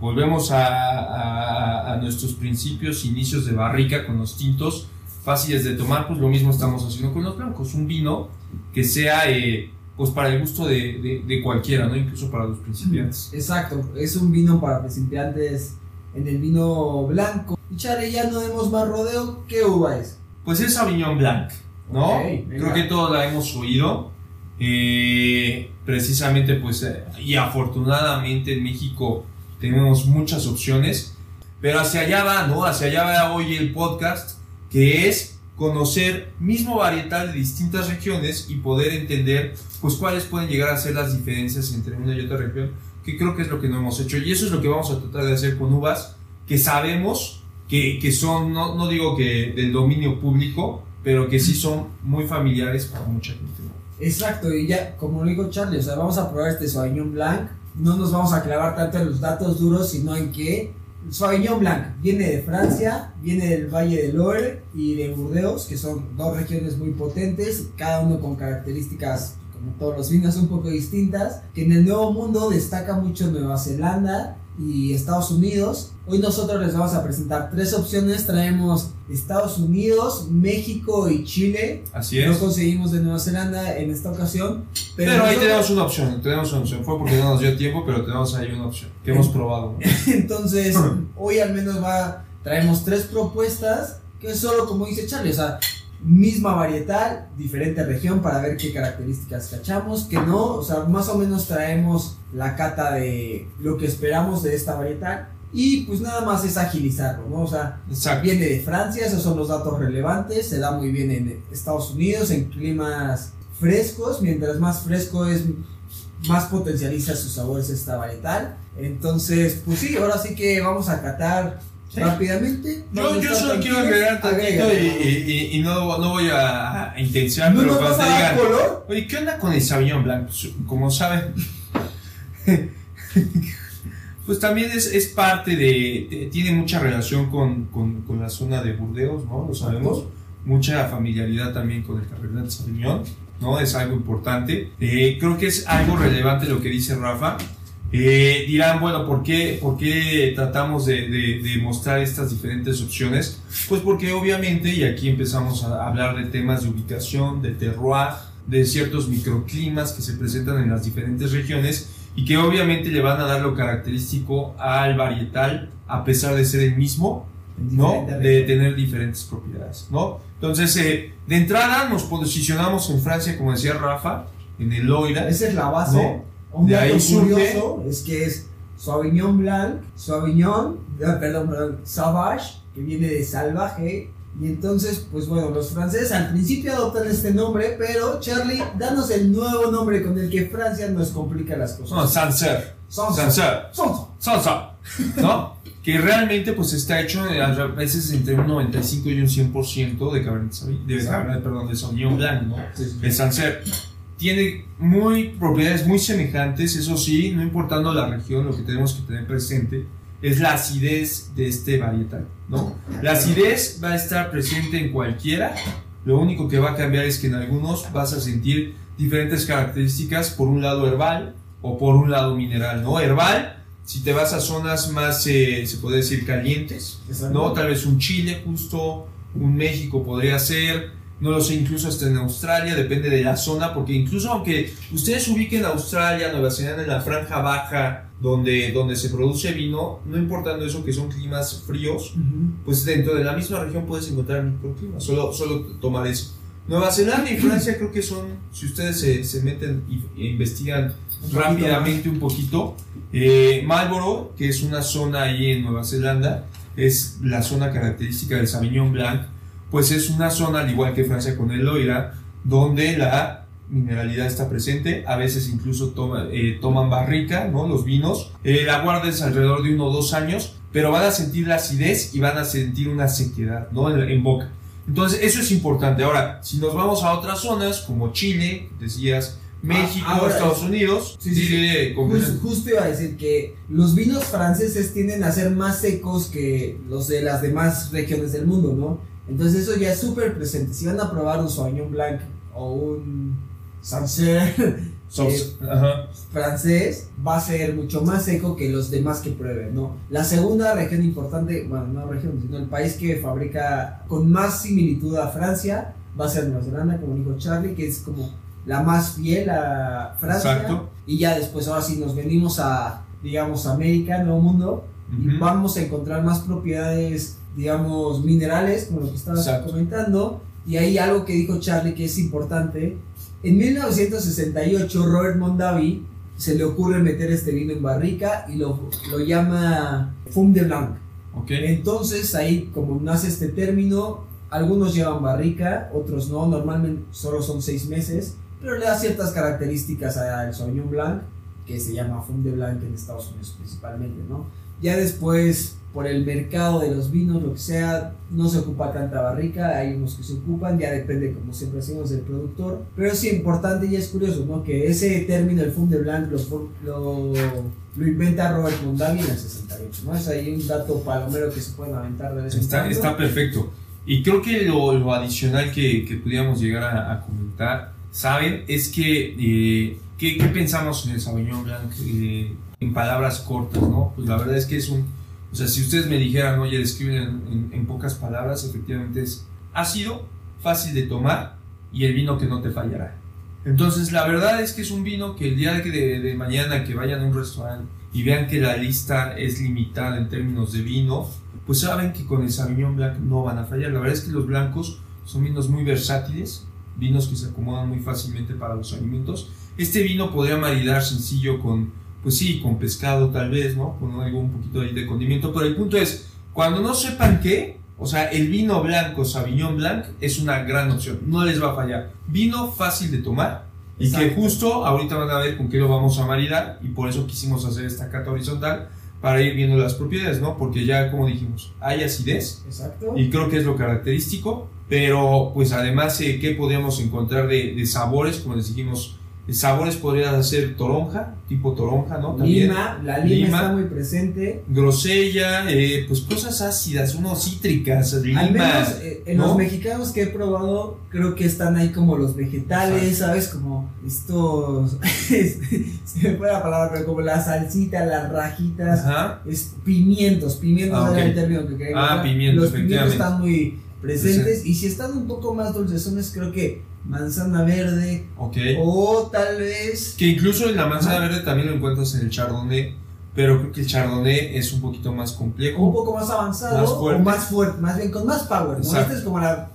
volvemos a, a, nuestros principios, inicios de barrica con los tintos fáciles de tomar, pues lo mismo estamos haciendo con los blancos, un vino que sea eh, pues para el gusto de, de, cualquiera, ¿no? Incluso para los principiantes. Exacto, es un vino para principiantes en el vino blanco. Y Chale, ya no demos más rodeo, ¿qué uva es? Pues es Sauvignon Blanc, ¿no? Creo que todos la hemos oído. Eh, precisamente, pues, eh, y afortunadamente en México tenemos muchas opciones, pero hacia allá va, ¿no? Hacia allá va hoy el podcast, que es conocer mismo varietal de distintas regiones y poder entender, pues, cuáles pueden llegar a ser las diferencias entre una y otra región, que creo que es lo que no hemos hecho. Y eso es lo que vamos a tratar de hacer con uvas, que sabemos que, que son, no, no digo que del dominio público, pero que sí son muy familiares para mucha gente. Exacto, y ya, como lo dijo Charlie, o sea, vamos a probar este Sauvignon Blanc no nos vamos a clavar tanto en los datos duros, sino en que Sauvignon Blanc viene de Francia, viene del Valle del Loire y de Burdeos, que son dos regiones muy potentes, cada uno con características, como todos los vinos, un poco distintas, que en el Nuevo Mundo destaca mucho Nueva Zelanda y Estados Unidos. Hoy nosotros les vamos a presentar tres opciones. Traemos Estados Unidos, México y Chile. Así es. No conseguimos de Nueva Zelanda en esta ocasión. Pero, ahí tenemos una opción. Tenemos una opción. Fue porque no nos dio tiempo, pero tenemos ahí una opción que hemos probado. Entonces, hoy al menos va, traemos tres propuestas que solo como dice Charlie, o sea, misma varietal, diferente región para ver qué características cachamos, que no, o sea, más o menos traemos la cata de lo que esperamos de esta varietal y pues nada más es agilizarlo, ¿no? O sea, viene de Francia, esos son los datos relevantes, se da muy bien en Estados Unidos, en climas frescos, mientras más fresco es, más potencializa sus sabores esta varietal. Entonces, pues sí, ahora sí que vamos a catar rápidamente. Yo, yo solo quiero agregar tantito y, y, no, no, voy a, a intensiar, pero cuando te digan, color? oye, ¿qué onda con el Sauvignon Blanc? Pues, como saben, pues también es, es parte de, tiene mucha relación con, con, con, la zona de Burdeos, ¿no? Lo sabemos, mucha familiaridad también con el Cabernet Sauvignon, ¿no? Es algo importante. Eh, creo que es algo relevante lo que dice Rafa eh, dirán, bueno, ¿por qué, por qué tratamos de, de, mostrar estas diferentes opciones? Pues porque obviamente, y aquí empezamos a hablar de temas de ubicación, de terroir, de ciertos microclimas que se presentan en las diferentes regiones y que obviamente le van a dar lo característico al varietal a pesar de ser el mismo, ¿no? De tener diferentes propiedades, ¿no? Entonces, eh, de entrada nos posicionamos en Francia, como decía Rafa, en el Loira. Esa es la base. Un de dato curioso es que es Sauvignon Blanc, Sauvignon, ah, perdón, perdón, Sauvage, que viene de salvaje. Y entonces, pues bueno, los franceses al principio adoptan este nombre, pero Charlie, danos el nuevo nombre con el que Francia nos complica las cosas. No, Sancerre. Sancerre. Sancerre. ¿No? que realmente pues está hecho a veces entre un 95 y un 100% de Cabernet de, perdón, de Sauvignon Blanc, ¿no? El Sancerre tiene muy propiedades muy semejantes, eso sí, no importando la región, lo que tenemos que tener presente es la acidez de este varietal, ¿no? La acidez va a estar presente en cualquiera, lo único que va a cambiar es que en algunos vas a sentir diferentes características, por un lado herbal o por un lado mineral, ¿no? Herbal, si te vas a zonas más, eh, se puede decir, calientes, ¿no? Tal vez un Chile justo, un México podría ser, no lo sé, incluso hasta en Australia, depende de la zona, porque incluso aunque ustedes ubiquen Australia, Nueva Zelanda en la franja baja donde, donde se produce vino, no importando eso que son climas fríos, pues dentro de la misma región puedes encontrar microclimas, solo, solo tomar eso. Nueva Zelanda y Francia creo que son, si ustedes se, se meten e investigan rápidamente un poquito, eh, Marlborough, que es una zona ahí en Nueva Zelanda, es la zona característica del Sauvignon Blanc, pues es una zona, al igual que Francia con el Loira, donde la mineralidad está presente, a veces incluso eh, toman barrica, ¿no? Los vinos, eh, la guardes alrededor de uno o dos años, pero van a sentir la acidez y van a sentir una sequedad, ¿no? En, boca. Entonces, eso es importante. Ahora, si nos vamos a otras zonas, como Chile, decías, México, ah, Estados Unidos. Sí, sí, justo iba a decir que los vinos franceses tienden a ser más secos que los de las demás regiones del mundo, ¿no? Entonces eso ya es súper presente. Si van a probar un Sauvignon Blanc o un Sancerre, eh, francés va a ser mucho más seco que los demás que prueben, ¿no? La segunda región importante, bueno, no región, sino el país que fabrica con más similitud a Francia va a ser Nueva Zelanda, como dijo Charlie, que es como la más fiel a Francia. Y ya después, ahora sí, nos venimos a, digamos, América, Nuevo Mundo, y vamos a encontrar más propiedades, digamos, minerales, como lo que estabas comentando. Y ahí algo que dijo Charlie que es importante. En 1968, Robert Mondavi se le ocurre meter este vino en barrica y lo, lo llama Fum de Blanc. Okay. Entonces ahí como nace este término, algunos llevan barrica, otros no, normalmente solo son seis meses, pero le da ciertas características al Sauvignon Blanc, que se llama Fum de Blanc en Estados Unidos principalmente, ¿no? Ya después, por el mercado de los vinos, lo que sea, no se ocupa tanta barrica, hay unos que se ocupan, ya depende, como siempre decimos, del productor. Pero sí, importante y es curioso, ¿no? Que ese término, el Fum de Blanc, lo, lo, inventa Robert Mondavi en el 68, ¿no? Es ahí un dato palomero que se pueden aventar de vez en está, Está perfecto. Y creo que lo, lo adicional que, que pudiéramos llegar a, comentar, ¿saben? Es que, eh, ¿qué, ¿qué, pensamos en el Sauvignon Blanc? Eh, en palabras cortas, ¿no? Pues la verdad es que es un... O sea, si ustedes me dijeran, oye, describen en, en, pocas palabras, efectivamente es ácido, fácil de tomar y el vino que no te fallará. Entonces, la verdad es que es un vino que el día de, de mañana que vayan a un restaurante y vean que la lista es limitada en términos de vino, pues saben que con el Sauvignon Blanc no van a fallar. La verdad es que los blancos son vinos muy versátiles, vinos que se acomodan muy fácilmente para los alimentos. Este vino podría maridar sencillo con pues sí, con pescado tal vez, ¿no? Con algo un poquito ahí de condimento, pero el punto es, cuando no sepan qué, o sea, el vino blanco, Sauvignon Blanc, es una gran opción, no les va a fallar. Vino fácil de tomar y que justo ahorita van a ver con qué lo vamos a maridar y por eso quisimos hacer esta cata horizontal para ir viendo las propiedades, ¿no? Porque ya, como dijimos, hay acidez Exacto. y creo que es lo característico, pero pues además, eh, ¿qué podríamos encontrar de, de sabores? Como les dijimos, Sabores podrían ser toronja, tipo toronja, ¿no? lima, la lima, está muy presente. Grosella, eh, pues cosas ácidas, unos cítricas, lima. Al menos eh, en los mexicanos que he probado, creo que están ahí como los vegetales, ¿sabes? Como estos, se me fue la palabra, pero como la salsita, las rajitas, Ajá. es pimientos, pimientos ah, el término que quería Ah, pimientos, Los pimientos están muy presentes y si están un poco más dulcesones, creo que manzana verde. O tal vez. Que incluso en la manzana verde también lo encuentras en el chardonnay. Pero creo que el chardonnay es un poquito más complejo. Un poco más avanzado. Más o más fuerte. Más bien con más power. ¿no? Este es como la.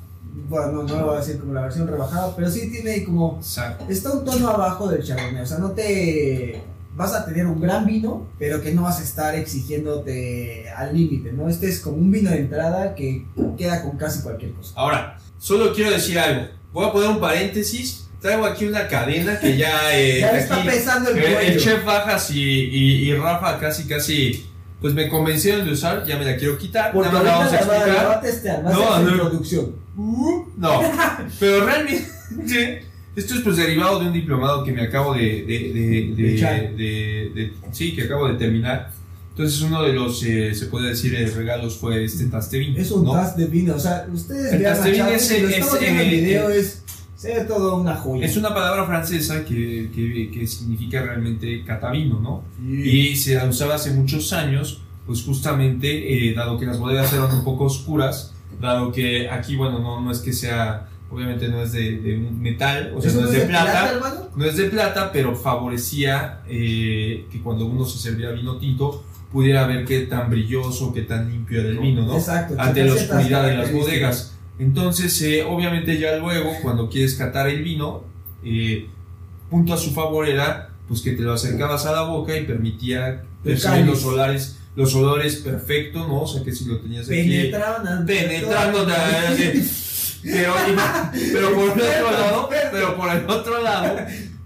Bueno, no, lo voy a decir como la versión rebajada. Pero sí tiene como. Está un tono abajo del chardonnay. O sea, no te. Vas a tener un gran vino, pero que no vas a estar exigiéndote al límite, ¿no? Este es como un vino de entrada que queda con casi cualquier cosa. Ahora, solo quiero decir algo Voy a poner un paréntesis. Traigo aquí una cadena que ya. Eh, ya está pesando el cuello. El chef Bajas y, y, Rafa casi, casi. Pues me convencieron de usar, ya me la quiero quitar. Porque nada más la vamos a explicar. Va a testear, no, no, introducción. Uh, no, pero realmente. Esto es pues derivado de un diplomado que me acabo de, de, de, de sí, que acabo de terminar. Entonces uno de los, eh, se puede decir, eh, regalos fue este Tastevin. Es un ¿no? vino, o sea, ustedes vean a es, el, es, el, el video, es, se ve todo una joya. Es una palabra francesa que, que, que significa realmente catavino, ¿no? Y se usaba hace muchos años, pues justamente, eh, dado que las bodegas eran un poco oscuras, dado que aquí, bueno, no, no es que sea obviamente no es de, de metal, o sea, no, es de, plata, no es de plata, pero favorecía eh, que cuando uno se servía vino tinto, pudiera ver qué tan brilloso, qué tan limpio era el vino, ¿no? Exacto. Ante la oscuridad de las bodegas. Entonces, eh, obviamente ya luego, cuando quieres catar el vino, eh, punto a su favor era pues que te lo acercabas a la boca y permitía percibir los olores, los olores perfectos, ¿no? O sea que si lo tenías aquí penetrando, penetrando, pero, pero por el otro lado, pero por el otro lado,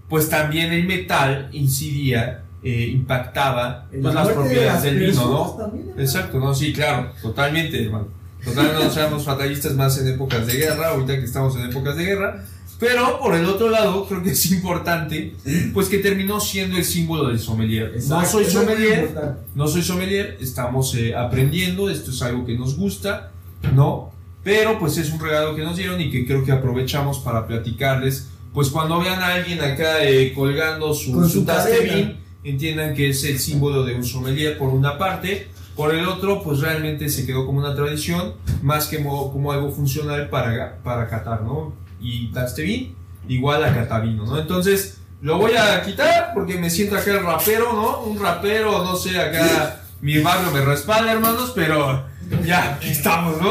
pues también el metal incidía eh, impactaba pues, las propiedades del vino, ¿no? Exacto, no, sí, claro, totalmente, hermano. Totalmente no seamos fatalistas más en épocas de guerra, ahorita que estamos en épocas de guerra. Pero por el otro lado, creo que es importante, pues que terminó siendo el símbolo del sommelier. no soy sommelier, no soy sommelier, estamos eh, aprendiendo, esto es algo que nos gusta, ¿no? Pero pues es un regalo que nos dieron y que creo que aprovechamos para platicarles pues cuando vean a alguien acá eh, colgando su, Con su su taste entiendan que es el símbolo de un sommelier por una parte, por el otro, pues realmente se quedó como una tradición, más que mo- como algo funcional para, para catar, ¿no? Y taste bean igual a catavino, ¿no? Entonces, lo voy a quitar porque me siento acá el rapero, ¿no? Un rapero, no sé, acá mi barrio me respalda, hermanos, pero ya, aquí estamos, ¿no?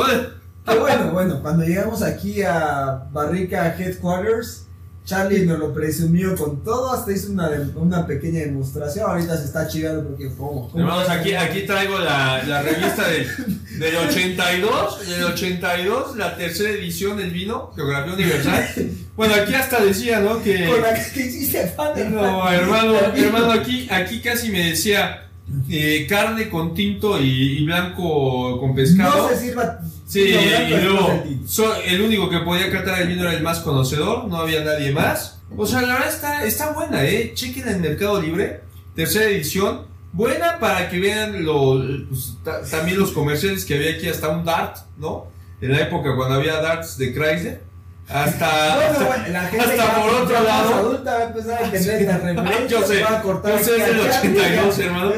Bueno, bueno, cuando llegamos aquí a Barrica Headquarters, Charlie nos lo presumió con todo, hasta hizo una, una pequeña demostración, ahorita se está chivando porque ¿cómo? ¿Cómo? Hermanos, aquí, aquí traigo la, la revista del, del 82, del 82, la tercera edición del vino, Geografía Universal. Bueno, aquí hasta decía, ¿no? Que... Con la que hiciste No, hermano, hermano, aquí, aquí casi me decía eh, carne con tinto y, y blanco con pescado. No se sirva. Sí, y luego so- el único que podía catar el vino era el más conocedor, no había nadie más. O sea, la verdad está, está buena, ¿eh? Chequen el Mercado Libre, tercera edición. Buena para que vean lo- pues, ta- también los comerciales que había aquí, hasta un Dart, ¿no? En la época cuando había Darts de Chrysler. Hasta, Bueno, hasta- bueno, la gente hasta por otro lado. adulta va a empezar a. Yo sé, va a cortar yo sé, es del a Charlie, 82, ya- hermano.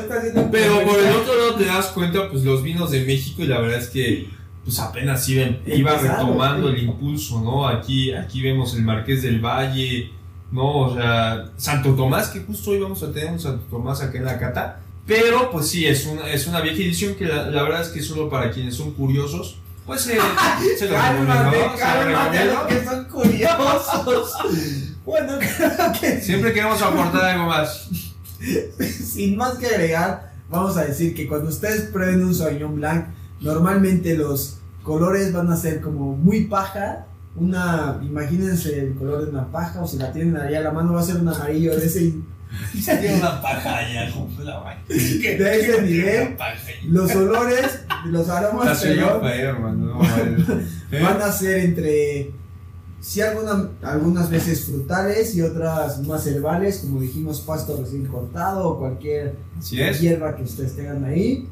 Pero por el otro lado te das cuenta, pues los vinos de México y la verdad es que pues apenas iba retomando el impulso, ¿no? Aquí, aquí vemos el Marqués del Valle, ¿no? O sea, Santo Tomás, que justo hoy vamos a tener un Santo Tomás acá en la cata. Pero pues sí, es una, es una vieja edición que la, la verdad es que solo para quienes son curiosos, pues eh, se lo recomiendo, Cálmate, lo que son curiosos. bueno, creo que Siempre queremos aportar algo más. sin más que agregar, vamos a decir que cuando ustedes prueben un Sauvignon Blanc, normalmente los colores van a ser como muy paja. Una, imagínense el color de una paja, o si la tienen ahí a la mano, va a ser un amarillo de ese, Tiene una paja ya, como la vaina. de ese nivel. Los olores, los aromas, perdón, hermano. van a ser entre sí alguna- algunas veces frutales y otras más herbales como dijimos pasto recién cortado o cualquier hierba que ustedes tengan ahí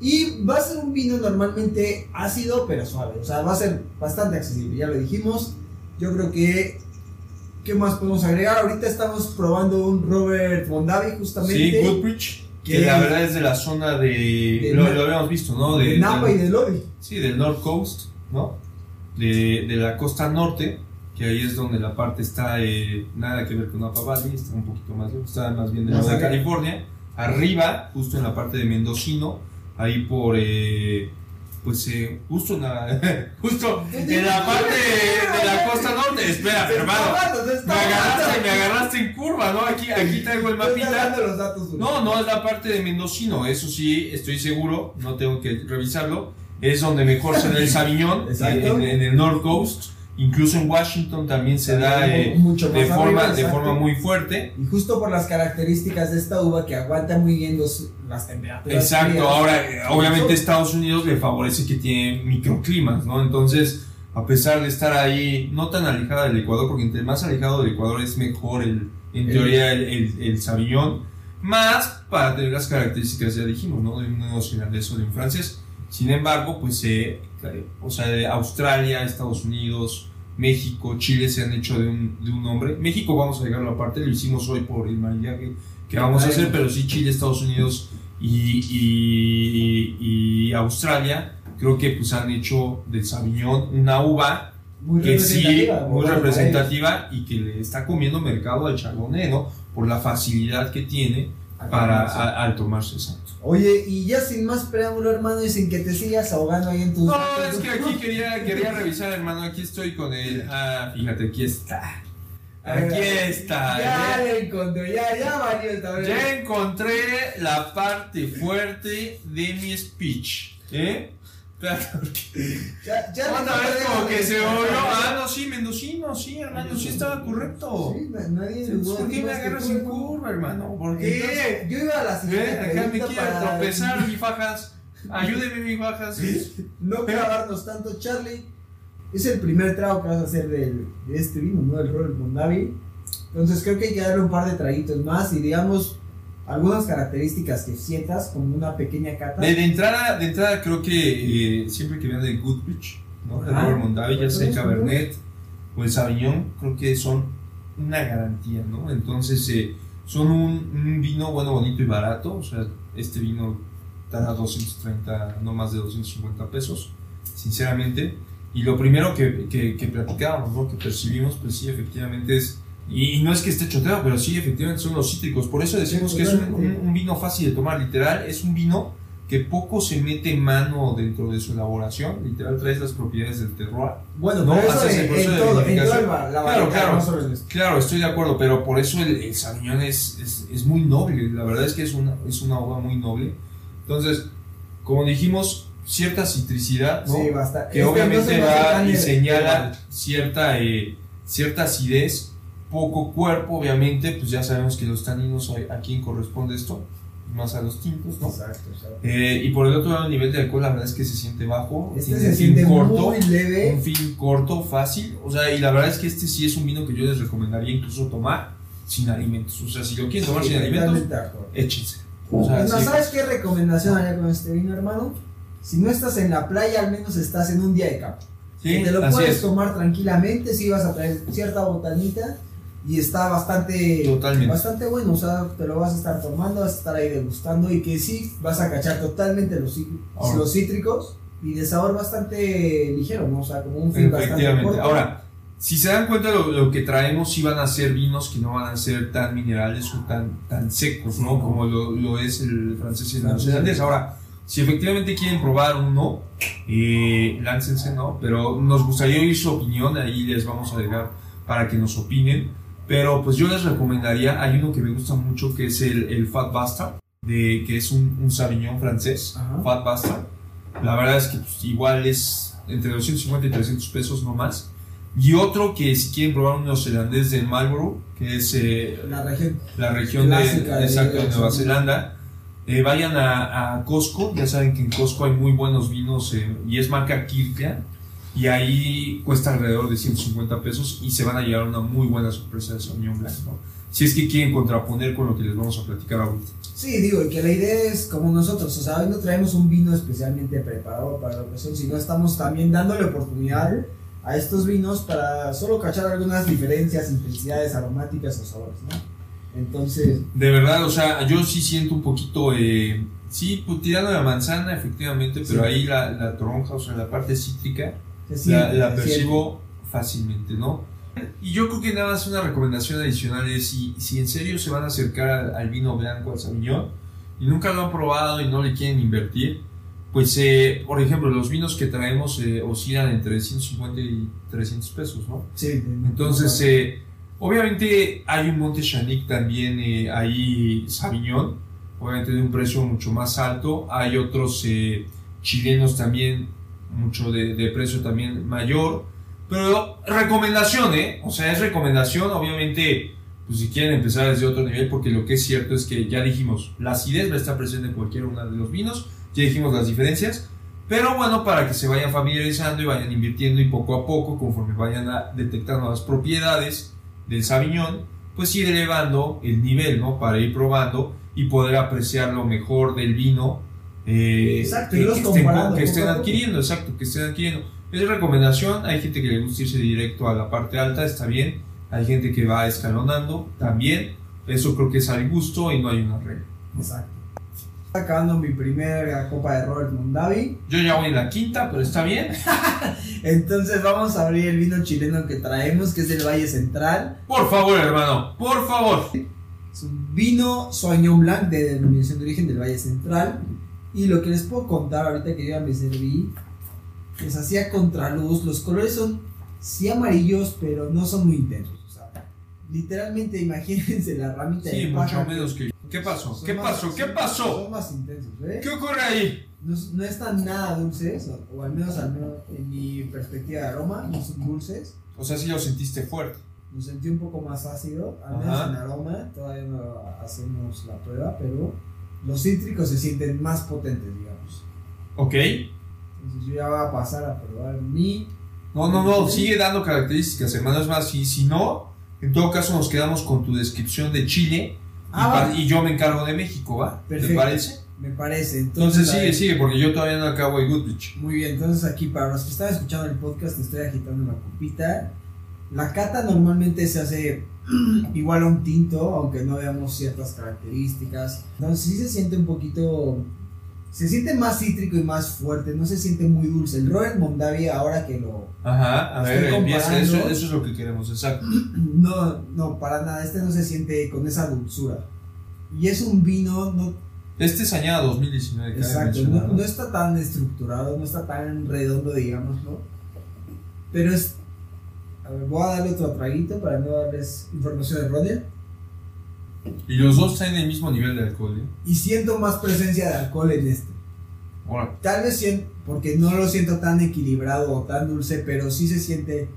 y va a ser un vino normalmente ácido pero suave o sea va a ser bastante accesible ya lo dijimos yo creo que ¿qué más podemos agregar? ahorita estamos probando un Robert Mondavi Sí, justamente Goodrich, que que- la verdad es de la zona de. de lo, lo habíamos visto, ¿no? de, Napa del- y de Lodi Sí, del North Coast, ¿no? De, de la costa norte, que ahí es donde la parte está. eh, nada que ver con Napa Valley, está un poquito más lejos, está más bien del de acá. California. Arriba, justo en la parte de Mendocino, ahí por. eh, pues eh, justo en la, justo en la parte de, la costa norte. Espera, hermano. Me agarraste, me agarraste en curva, ¿no? Aquí, aquí traigo el mapita. No, no es la parte de Mendocino, eso sí, estoy seguro, no tengo que revisarlo. Es donde mejor se da el Exacto. en, en el North Coast. Incluso en Washington también se da eh, mucho de, forma, arriba, de forma muy fuerte. Y justo por las características de esta uva que aguanta muy bien los, las temperaturas. Exacto, frías. ahora eh, obviamente Estados Unidos le favorece que tiene microclimas, ¿no? Entonces, a pesar de estar ahí, no tan alejada del Ecuador, porque entre más alejado del Ecuador es mejor el, en El- teoría el, el, el Sauvignon, más para tener las características, ya dijimos, ¿no? De un neozelandés o de un francés. Sin embargo, pues, eh, o sea, de Australia, Estados Unidos, México, Chile se han hecho de un, de un nombre. México vamos a llegarlo aparte, lo hicimos hoy por el maridaje que vamos a hacer, pero sí Chile, Estados Unidos y, y, y Australia, creo que pues han hecho del Sauvignon una uva muy que sí, muy representativa y que le está comiendo mercado al Chardonnay, ¿no? Por la facilidad que tiene para a- al tomarse exacto. Oye, y ya sin más preámbulo, hermano, y sin que te sigas ahogando ahí en tus. No, es que aquí quería, quería revisar, hermano, aquí estoy con el... Ah, fíjate, aquí está. Aquí está. Ya lo encontré, ya, ya valió esta vez. Ya encontré la parte fuerte de mi speech. ¿Eh? Espérate, Ya, ya Otra vez como que se volvió. Ah, no, sí, mendocino, sí, hermano, sí estaba correcto. Sí, na- nadie dudó. ¿Por qué me agarras hermano. curva, hermano? ¿Por qué? yo iba a la siguiente ¿Eh? Acá me quiero tropezar, mi fajas. Ayúdeme, mi fajas. No clavarnos tanto, Charlie. Es el primer trago que vas a hacer del, de este vino, ¿no? Del Robert Mondavi. Entonces creo que hay que darle un par de traguitos más y digamos algunas características que sientas como una pequeña cata. De, de entrada, de entrada creo que eh, siempre que vean el Goodrich, ¿no? Ajá. Robert Mondavi, ya sea. Cabernet o el Sauvignon, creo que son una garantía, ¿no? Entonces, eh, son un, vino bueno, bonito y barato. O sea, este vino está a 230, no más de 250 pesos, sinceramente. Y lo primero que, que, que platicábamos, ¿no? que percibimos, pues sí, efectivamente es y, no es que esté choteado, pero sí, efectivamente son los cítricos. Por eso decimos que es un, vino fácil de tomar. Literal, es un vino que poco se mete mano dentro de su elaboración. Literal, trae las propiedades del terroir. Bueno, no eso en, todo, en la claro, claro, claro, estoy de acuerdo, pero por eso el, el Sauvignon es, es, es, muy noble. La verdad es que es una, es una uva muy noble. Entonces, como dijimos, cierta citricidad, ¿no? Sí, basta. que obviamente va y señala cierta, eh, cierta acidez poco cuerpo, obviamente, pues ya sabemos que los taninos, a quién corresponde esto, más a los tintos, ¿no? Exacto, exacto. Eh, y por el otro lado, el nivel de alcohol, la verdad es que se siente bajo. Este se siente corto, muy leve. Un fin corto, fácil. O sea, y la verdad es que este sí es un vino que yo les recomendaría incluso tomar sin alimentos. O sea, si lo quieren tomar sin alimentos, échense. O sea, ¿sabes qué recomendación haría con este vino, hermano? Si no estás en la playa, al menos estás en un día de campo. Sí, te lo puedes tomar tranquilamente, si vas a traer cierta botanita y está bastante bastante bueno, o sea, te lo vas a estar tomando, vas a estar ahí degustando y que sí vas a cachar totalmente los, los cítricos y de sabor bastante ligero, ¿no? O sea, como un fin bastante corto. Ahora, si se dan cuenta lo, lo, que traemos sí van a ser vinos que no van a ser tan minerales o tan, tan secos, ¿no? Como lo, lo, es el francés y el neozelandés. Ahora, si efectivamente quieren probar uno, eh, láncense, ¿no? Pero nos gustaría oír su opinión, ahí les vamos a dejar para que nos opinen. Pero pues yo les recomendaría, hay uno que me gusta mucho que es el, el Fat Bastard, de, que es un, un Sauvignon francés, Fat Bastard. La verdad es que pues, igual es entre 250 y 300 pesos no más. Y otro que si quieren probar un neozelandés de Marlborough, que es eh, la región, la región de, exacto, de, Nueva Zelanda, eh, vayan a, a, Costco, ya saben que en Costco hay muy buenos vinos eh, y es marca Kirkland y ahí cuesta alrededor de 150 pesos y se van a llevar una muy buena sorpresa de Sauvignon Blanc, ¿no? Si es que quieren contraponer con lo que les vamos a platicar ahorita. Sí, digo, y que la idea es como nosotros, o sea, hoy no traemos un vino especialmente preparado para la ocasión, sino estamos también dándole oportunidad a estos vinos para solo cachar algunas diferencias, intensidades aromáticas o sabores, ¿no? Entonces... De verdad, o sea, yo sí siento un poquito, eh, sí, pues, tirando la manzana, efectivamente, pero ahí la, la toronja, o sea, la parte cítrica, la, percibo fácilmente, ¿no? Y yo creo que nada más una recomendación adicional es si, si en serio se van a acercar al, vino blanco, al Sauvignon, y nunca lo han probado y no le quieren invertir, pues eh, por ejemplo los vinos que traemos eh, oscilan entre 150 y 300 pesos, ¿no? Sí. Entonces, eh, obviamente hay un Monte Chanic también ahí Sauvignon, obviamente de un precio mucho más alto, hay otros chilenos también mucho de, de, precio también mayor. Pero recomendación, ¿eh? O sea, es recomendación, obviamente, pues si quieren empezar desde otro nivel, porque lo que es cierto es que ya dijimos, la acidez va a estar presente en cualquier uno de los vinos, ya dijimos las diferencias, pero bueno, para que se vayan familiarizando y vayan invirtiendo y poco a poco, conforme vayan a detectando las propiedades del Sauvignon, pues ir elevando el nivel, ¿no? Para ir probando y poder apreciar lo mejor del vino eh, exacto, que, estén, adquiriendo, exacto, que estén adquiriendo. Es recomendación, hay gente que le gusta irse directo a la parte alta, está bien, hay gente que va escalonando, también, eso creo que es al gusto y no hay una regla. Exacto. Acabando mi primera copa de Robert Mondavi. Yo ya voy en la quinta, pero está bien. Entonces vamos a abrir el vino chileno que traemos, que es del Valle Central. Por favor, hermano, por favor. Es un vino Sauvignon Blanc de denominación de origen del Valle Central. Y lo que les puedo contar ahorita que yo ya me serví, les hacía contraluz. Los colores son sí amarillos, pero no son muy intensos. O sea, literalmente imagínense la ramita sí, de mucho menos que. ¿Qué pasó? ¿Qué pasó? ¿Qué pasó? Son más intensos, ¿eh? ¿Qué ocurre ahí? No, no, están nada dulces, o, al menos, al menos en mi perspectiva de aroma, no son dulces. O sea, sí lo sentiste fuerte. Lo sentí un poco más ácido, al menos en aroma. Todavía no hacemos la prueba, pero los cítricos se sienten más potentes, digamos. Ok. Entonces yo ya voy a pasar a probar mi... No, no, no, sigue dando características, hermanos más. Y si no, en todo caso nos quedamos con tu descripción de Chile ah, y, yo me encargo de México, ¿va? ¿Te parece? Me parece. Entonces, sigue, sigue, porque yo todavía no acabo de Goodrich. Muy bien, entonces aquí para los que están escuchando el podcast estoy agitando una copita La cata normalmente se hace igual a un tinto, aunque no veamos ciertas características. Entonces sí se siente un poquito... Se siente más cítrico y más fuerte, no se siente muy dulce. El Robert Mondavi, ahora que lo... Ajá, a ver, empieza, eso, eso es lo que queremos, exacto. No, no, para nada, este no se siente con esa dulzura. Y es un vino, no, este es añado 2019. Exacto, no, no, está tan estructurado, no está tan redondo, digamos, ¿no? Pero es. A ver, voy a darle otro traguito para no darles información errónea. Y los dos están en el mismo nivel de alcohol, ¿eh? Y siento más presencia de alcohol en este. Tal vez siento, porque no lo siento tan equilibrado o tan dulce, pero sí se siente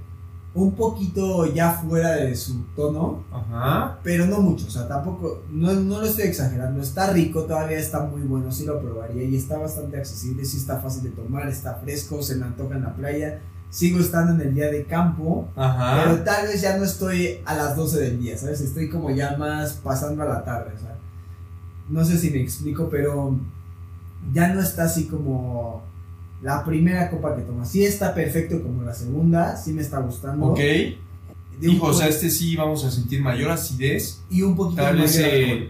un poquito ya fuera de su tono, Ajá. pero no mucho, o sea, tampoco, no, no, lo estoy exagerando, está rico, todavía está muy bueno, sí lo probaría y está bastante accesible, sí está fácil de tomar, está fresco, se me antoja en la playa, sigo estando en el día de campo, Ajá. pero tal vez ya no estoy a las 12 del día, ¿sabes? Estoy como ya más pasando a la tarde, sea, no sé si me explico, pero ya no está así como la primera copa que tomas. Sí está perfecto como la segunda, sí me está gustando. Ok. Dijo, o sea, este sí vamos a sentir mayor acidez. Y un poquito Tal vez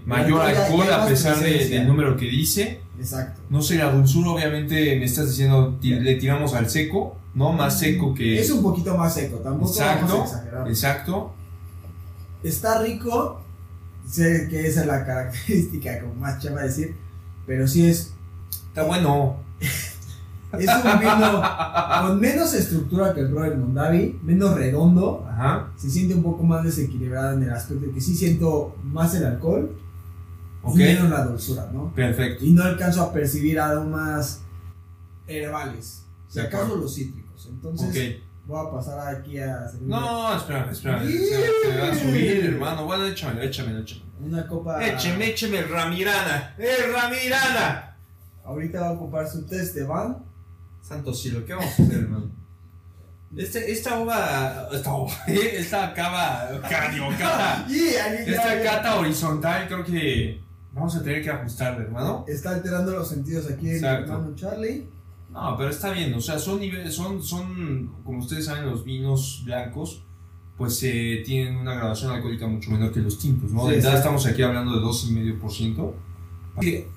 mayor, eh, alcohol, a pesar del número que dice. Exacto. No sé, la dulzura obviamente me estás diciendo, le tiramos al seco, ¿no? Más seco que... Es un poquito más seco, tampoco exacto, vamos a exagerar. Exacto. Está rico, sé que esa es la característica, como más chava decir, pero sí es... Está bueno. Es un vino con menos estructura que el Royal Mondavi, menos redondo. Se siente un poco más desequilibrado en el aspecto de que sí siento más el alcohol y menos la dulzura, ¿no? Perfecto. Y no alcanzo a percibir aromas herbales. Si acaso los cítricos. Entonces. Voy a pasar aquí a. No, espérame, espérame. Se, va a subir, hermano. Bueno, échamelo, échamelo, échamelo. Una copa. Écheme, écheme el Ramirana. ¡El Ramirana! Ahorita va a ocupar su test de van. Santo cielo, ¿qué vamos a hacer, hermano? Este, esta ova, esta ova, esta cava, cata, esta cata horizontal creo que vamos a tener que ajustarle, hermano. Está alterando los sentidos aquí en hermano Charlie. No, pero está bien, o sea, son niveles, son, son, como ustedes saben, los vinos blancos, pues eh, tienen una graduación alcohólica mucho menor que los tintos, ¿no? de verdad estamos aquí hablando de 2,5%.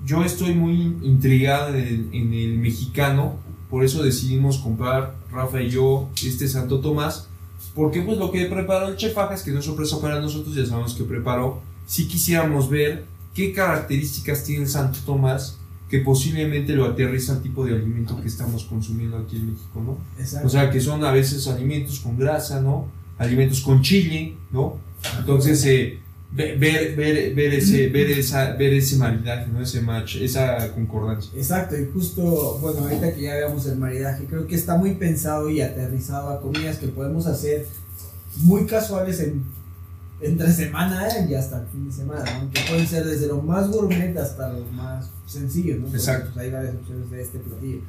Yo estoy muy intrigado en el mexicano, por eso decidimos comprar, Rafa y yo, este Santo Tomás. Porque pues lo que preparó el chef es que no es sorpresa para nosotros, ya sabemos que preparó. Si quisiéramos ver qué características tiene el Santo Tomás que posiblemente lo aterriza al tipo de alimento que estamos consumiendo aquí en México, ¿no? O sea, que son a veces alimentos con grasa, ¿no? Alimentos con chile, ¿no? Entonces, eh, ver, ver, ver, ese, ver, esa, ver ese maridaje, ¿no? ese match, esa concordancia. Exacto, y justo, bueno, ahorita que ya veamos el maridaje, creo que está muy pensado y aterrizado a comidas que podemos hacer muy casuales en, entre semana y hasta el fin de semana, ¿no? que pueden ser desde lo más gourmet hasta lo más sencillo, ¿no? Exacto. Pues, hay varias opciones de este platillo.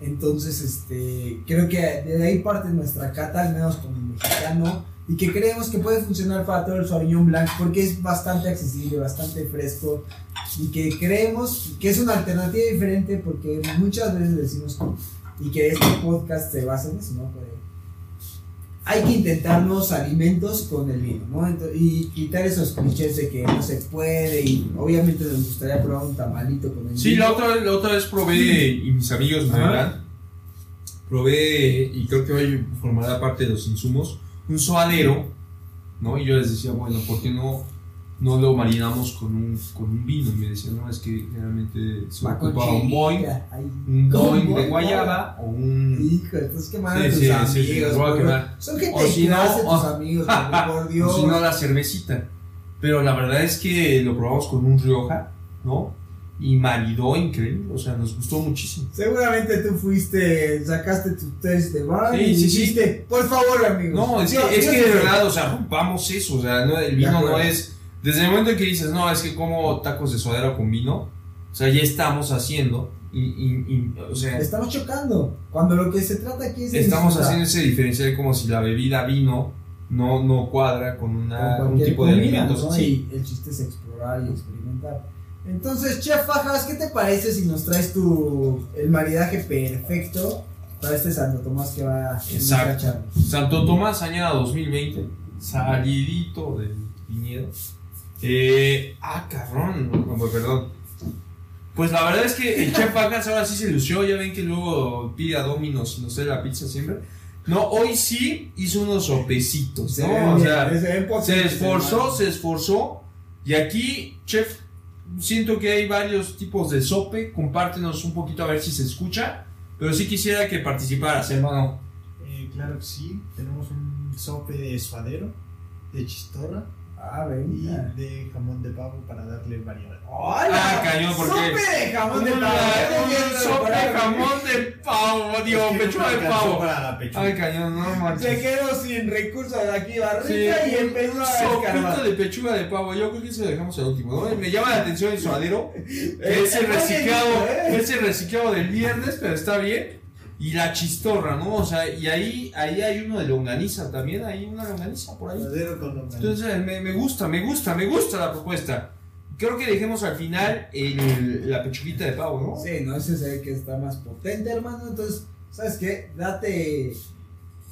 Entonces, este, creo que de ahí parte nuestra cata, al menos como mexicano, y que creemos que puede funcionar para todo el Sauvignon Blanc porque es bastante accesible, bastante fresco y que creemos que es una alternativa diferente porque muchas veces decimos y que este podcast se basa en eso, ¿no? Hay que intentarnos alimentos con el vino, ¿no? y quitar esos clichés de que no se puede y obviamente nos gustaría probar un tamalito con el vino. Sí, la otra, la otra vez probé y mis amigos me dirán, probé y creo que hoy formará parte de los insumos un soadero, ¿no? Y yo les decía, bueno, ¿por qué no, no lo marinamos con un, con un vino? Y me decían, no, es que generalmente se ocupa un boing, un boing de guayaba o un... Hijo, estás quemando a tus sí, amigos. Sí, voy a quemar. Son gente o si no, tus amigos, por Dios. O si no, la cervecita. Pero la verdad es que lo probamos con un Rioja, ¿no? y maridó increíble, o sea, nos gustó muchísimo. Seguramente tú fuiste, sacaste tu test de bar y dijiste, por favor, amigo. No, es que, es que de verdad, o sea, rompamos eso, o sea, no, el vino no es, desde el momento en que dices, no, es que como tacos de suadero con vino, o sea, ya estamos haciendo, y, y, o sea... Estamos chocando, cuando lo que se trata aquí es... Estamos haciendo ese diferencial como si la bebida vino no, no cuadra con, una, un tipo de alimentos. Sí. el chiste es explorar y experimentar. Entonces, Chef Fajas, ¿qué te parece si nos traes tu el maridaje perfecto para este Santo Tomás que va Exacto. a Santo Tomás añada 2020, salidito del viñedo. Eh, ah, cabrón, perdón. Pues la verdad es que el chef Vacas ahora sí se lució, ya ven que luego pide a Domino's y nos trae la pizza siempre. No, hoy sí hizo unos sopecitos, ¿no? o sea, se esforzó, se esforzó. Y aquí, chef, siento que hay varios tipos de sope. Compártenos un poquito a ver si se escucha. Pero sí quisiera que participaras, hermano. Eh, claro que sí. Tenemos un sope de suadero, de chistorra Ah, Y de jamón de pavo para darle variedad. Ah, cañón, porque. Sope de jamón de pavo. Sope de jamón de pavo, digo, pechuga de pavo. Ay, cañón, no manches. Se quedó sin recursos de aquí barriga y empezó a Sopito de pechuga de pavo. Yo creo que eso lo dejamos al último, ¿no? Me llama la atención el suadero. es el reciclado, ¿eh? es el reciclado del viernes, pero está bien. Y la chistorra, ¿no? O sea, y ahí, ahí hay uno de longaniza también, hay una longaniza por ahí. Entonces me, me, gusta, me gusta, me gusta la propuesta. Creo que dejemos al final el, la pechuguita de pavo, ¿no? Sí, no, ese se ve que está más potente, hermano. Entonces, ¿sabes qué? Date. Eh,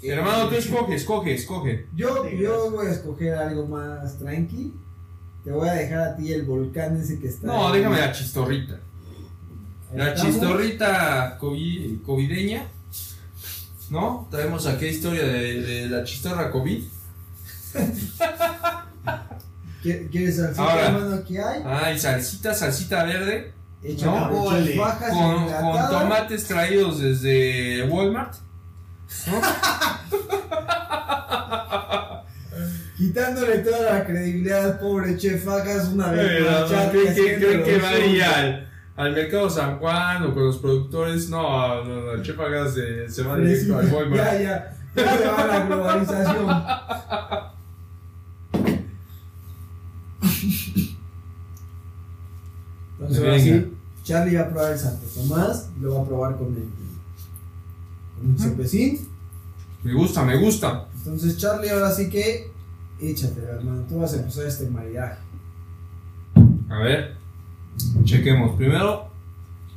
hermano, tú escoge, escoge, escoge. Yo, yo voy a escoger algo más tranqui. Te voy a dejar a ti el volcán ese que está. No, déjame la chistorrita. La chistorrita covideña, ¿no? Traemos aquí historia de, la chistorra COVID. ¿Quieres salsita, hermano? ¿Qué hay? Ay, salsita, salsita verde. ¿no? con, con tomates traídos desde Walmart. ¿no? Quitándole toda la credibilidad pobre chef Fajas una vez. ¿Qué creen que va a al mercado San Juan o con los productores, no, no, no el Chef Agas se, se va directo al Walmart. Ya, ya, ya se va la globalización. Entonces, ahora sí, Charlie va a probar el Santo Tomás, lo va a probar con el, con el sopecín. Me gusta, me gusta. Entonces, Charlie, ahora sí que échate, hermano, tú vas a empezar este maridaje. A ver. Chequemos. Primero,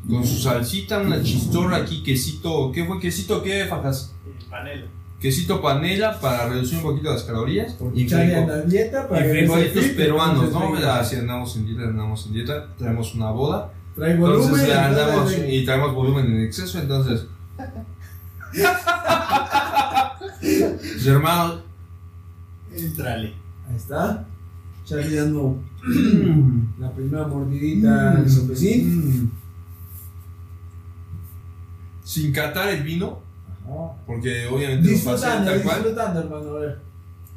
con su salsita, una chistorra aquí, quesito. ¿Qué fue? ¿Quesito qué, Fajas? Panela. Quesito panela para reducir un poquito las calorías. y la dieta para y frijolitos peruanos, ¿no? Si andamos en dieta, andamos en dieta, traemos una boda. Trae volumen. Entonces andamos y traemos volumen en exceso, entonces. hermano. Entrale. Ahí está. Charlie. la primera mordidita al sopecín. Mm. Sin catar el vino. Porque obviamente disfrutando, tal cual. disfrutando, hermano. A ver.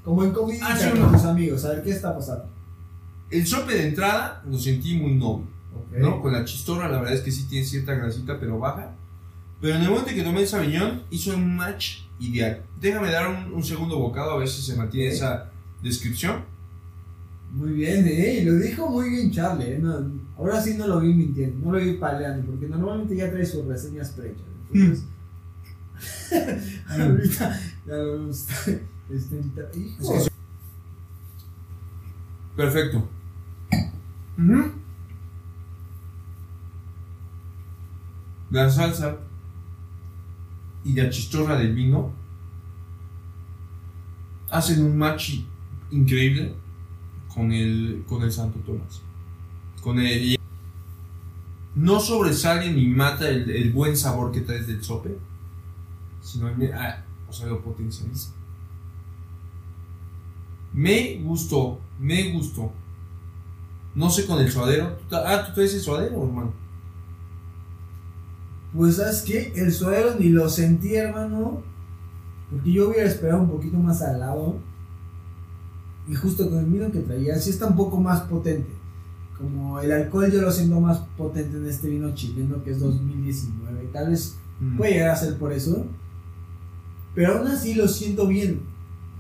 Como en comida ah, con tus amigos, a ver qué está pasando. El sope de entrada lo sentí muy noble. ¿no? Con la chistorra, la verdad es que sí tiene cierta grasita, pero baja. Pero en el momento que tomé el sabiñón, hizo un match ideal. Déjame dar un, segundo bocado a ver si se mantiene esa descripción. Muy bien, ¿eh? Lo dijo muy bien Charlie, ¿eh? ahora sí no lo vi mintiendo, no lo vi paleando, porque normalmente ya trae sus reseñas prechas. Entonces, ahorita ya lo este, Perfecto. La salsa y la chistorra del vino hacen un match increíble con el, con el Santo Tomás. Con el, no sobresale ni mata el, buen sabor que traes del sope, sino ah, o sea, lo potencializa. Me gustó, me gustó. No sé con el suadero. Ah, tú traes el suadero, hermano. Pues sabes que el suadero ni lo sentí, hermano. Porque yo hubiera esperado un poquito más al lado. Y justo con el vino que traía, sí está un poco más potente. Como el alcohol yo lo siento más potente en este vino chileno que es 2019. Tal vez mm. puede llegar a ser por eso. Pero aún así lo siento bien.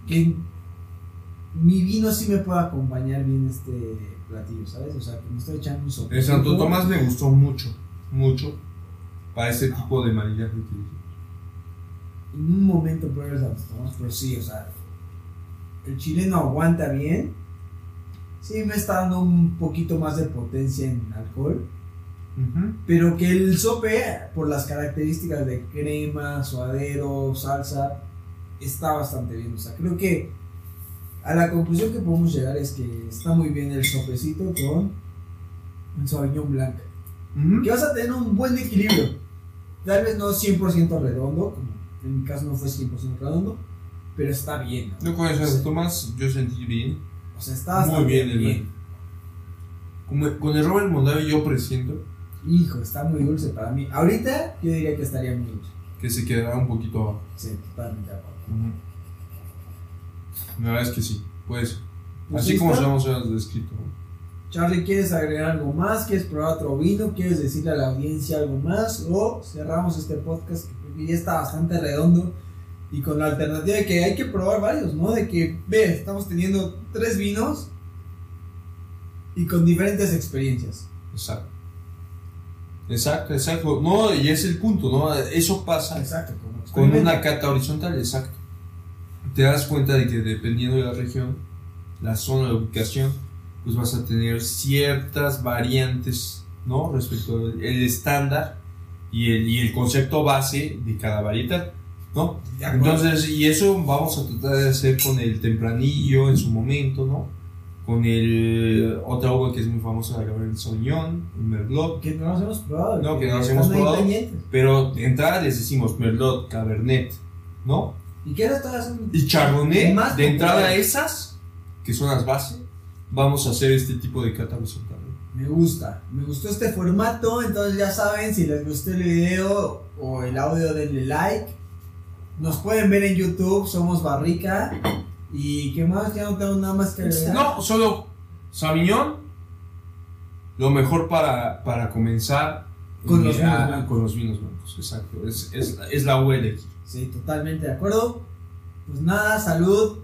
Que mi vino sí me puede acompañar bien este platillo, ¿sabes? O sea, que me estoy echando un sopa. El Santo Tomás me gustó mucho, mucho. Para ese tipo de maridaje En un momento pruebe el Santo Tomás, pero sí, o sea, el chileno aguanta bien. Sí, me está dando un poquito más de potencia en alcohol. Pero que el sope, por las características de crema, suadero, salsa, está bastante bien. O sea, creo que a la conclusión que podemos llegar es que está muy bien el sopecito con un Sauvignon Blanc. Que vas a tener un buen equilibrio. Tal vez no 100% redondo, como en mi caso no fue 100% redondo, pero está bien. ¿no? Yo con eso, Tomás, yo sentí bien. O sea, está muy bien. bien. con el Robert Mondavi yo presiento. Hijo, está muy dulce para mí. Ahorita yo diría que estaría muy dulce. Que se quedará un poquito abajo. Sí, totalmente abajo. La verdad es que sí, pues. pues así como ya hemos descrito. Charlie, ¿quieres agregar algo más? ¿Quieres probar otro vino? ¿Quieres decirle a la audiencia algo más? O cerramos este podcast que ya está bastante redondo y con la alternativa de que hay que probar varios, ¿no? De que, ve, estamos teniendo tres vinos y con diferentes experiencias. Exacto. Exacto, exacto. No, y es el punto, ¿no? Eso pasa exacto, con una cata horizontal, exacto. Te das cuenta de que dependiendo de la región, la zona, la ubicación, pues vas a tener ciertas variantes, ¿no? Respecto al estándar y el, y el concepto base de cada varietal, ¿no? Entonces, y eso vamos a tratar de hacer con el tempranillo en su momento, ¿no? Con el otra uva que es muy famosa, la Cabernet Sauvignon, el Merlot. Que no nos hemos probado. No, que no nos hemos probado. Pero de entrada les decimos Merlot, Cabernet, ¿no? ¿Y qué todas Y Chardonnay, de entrada esas, que son las bases, vamos a hacer este tipo de catálogos me gusta, me gustó este formato, entonces ya saben, si les gustó el video o el audio, denle like. Nos pueden ver en YouTube, somos Barrica. ¿Y qué más? Ya no tengo nada más que agregar. No, solo Sabiñón, lo mejor para, para comenzar con los, vinos blancos. con los vinos blancos. Exacto, es, es, es la UL. Sí, totalmente de acuerdo. Pues nada, salud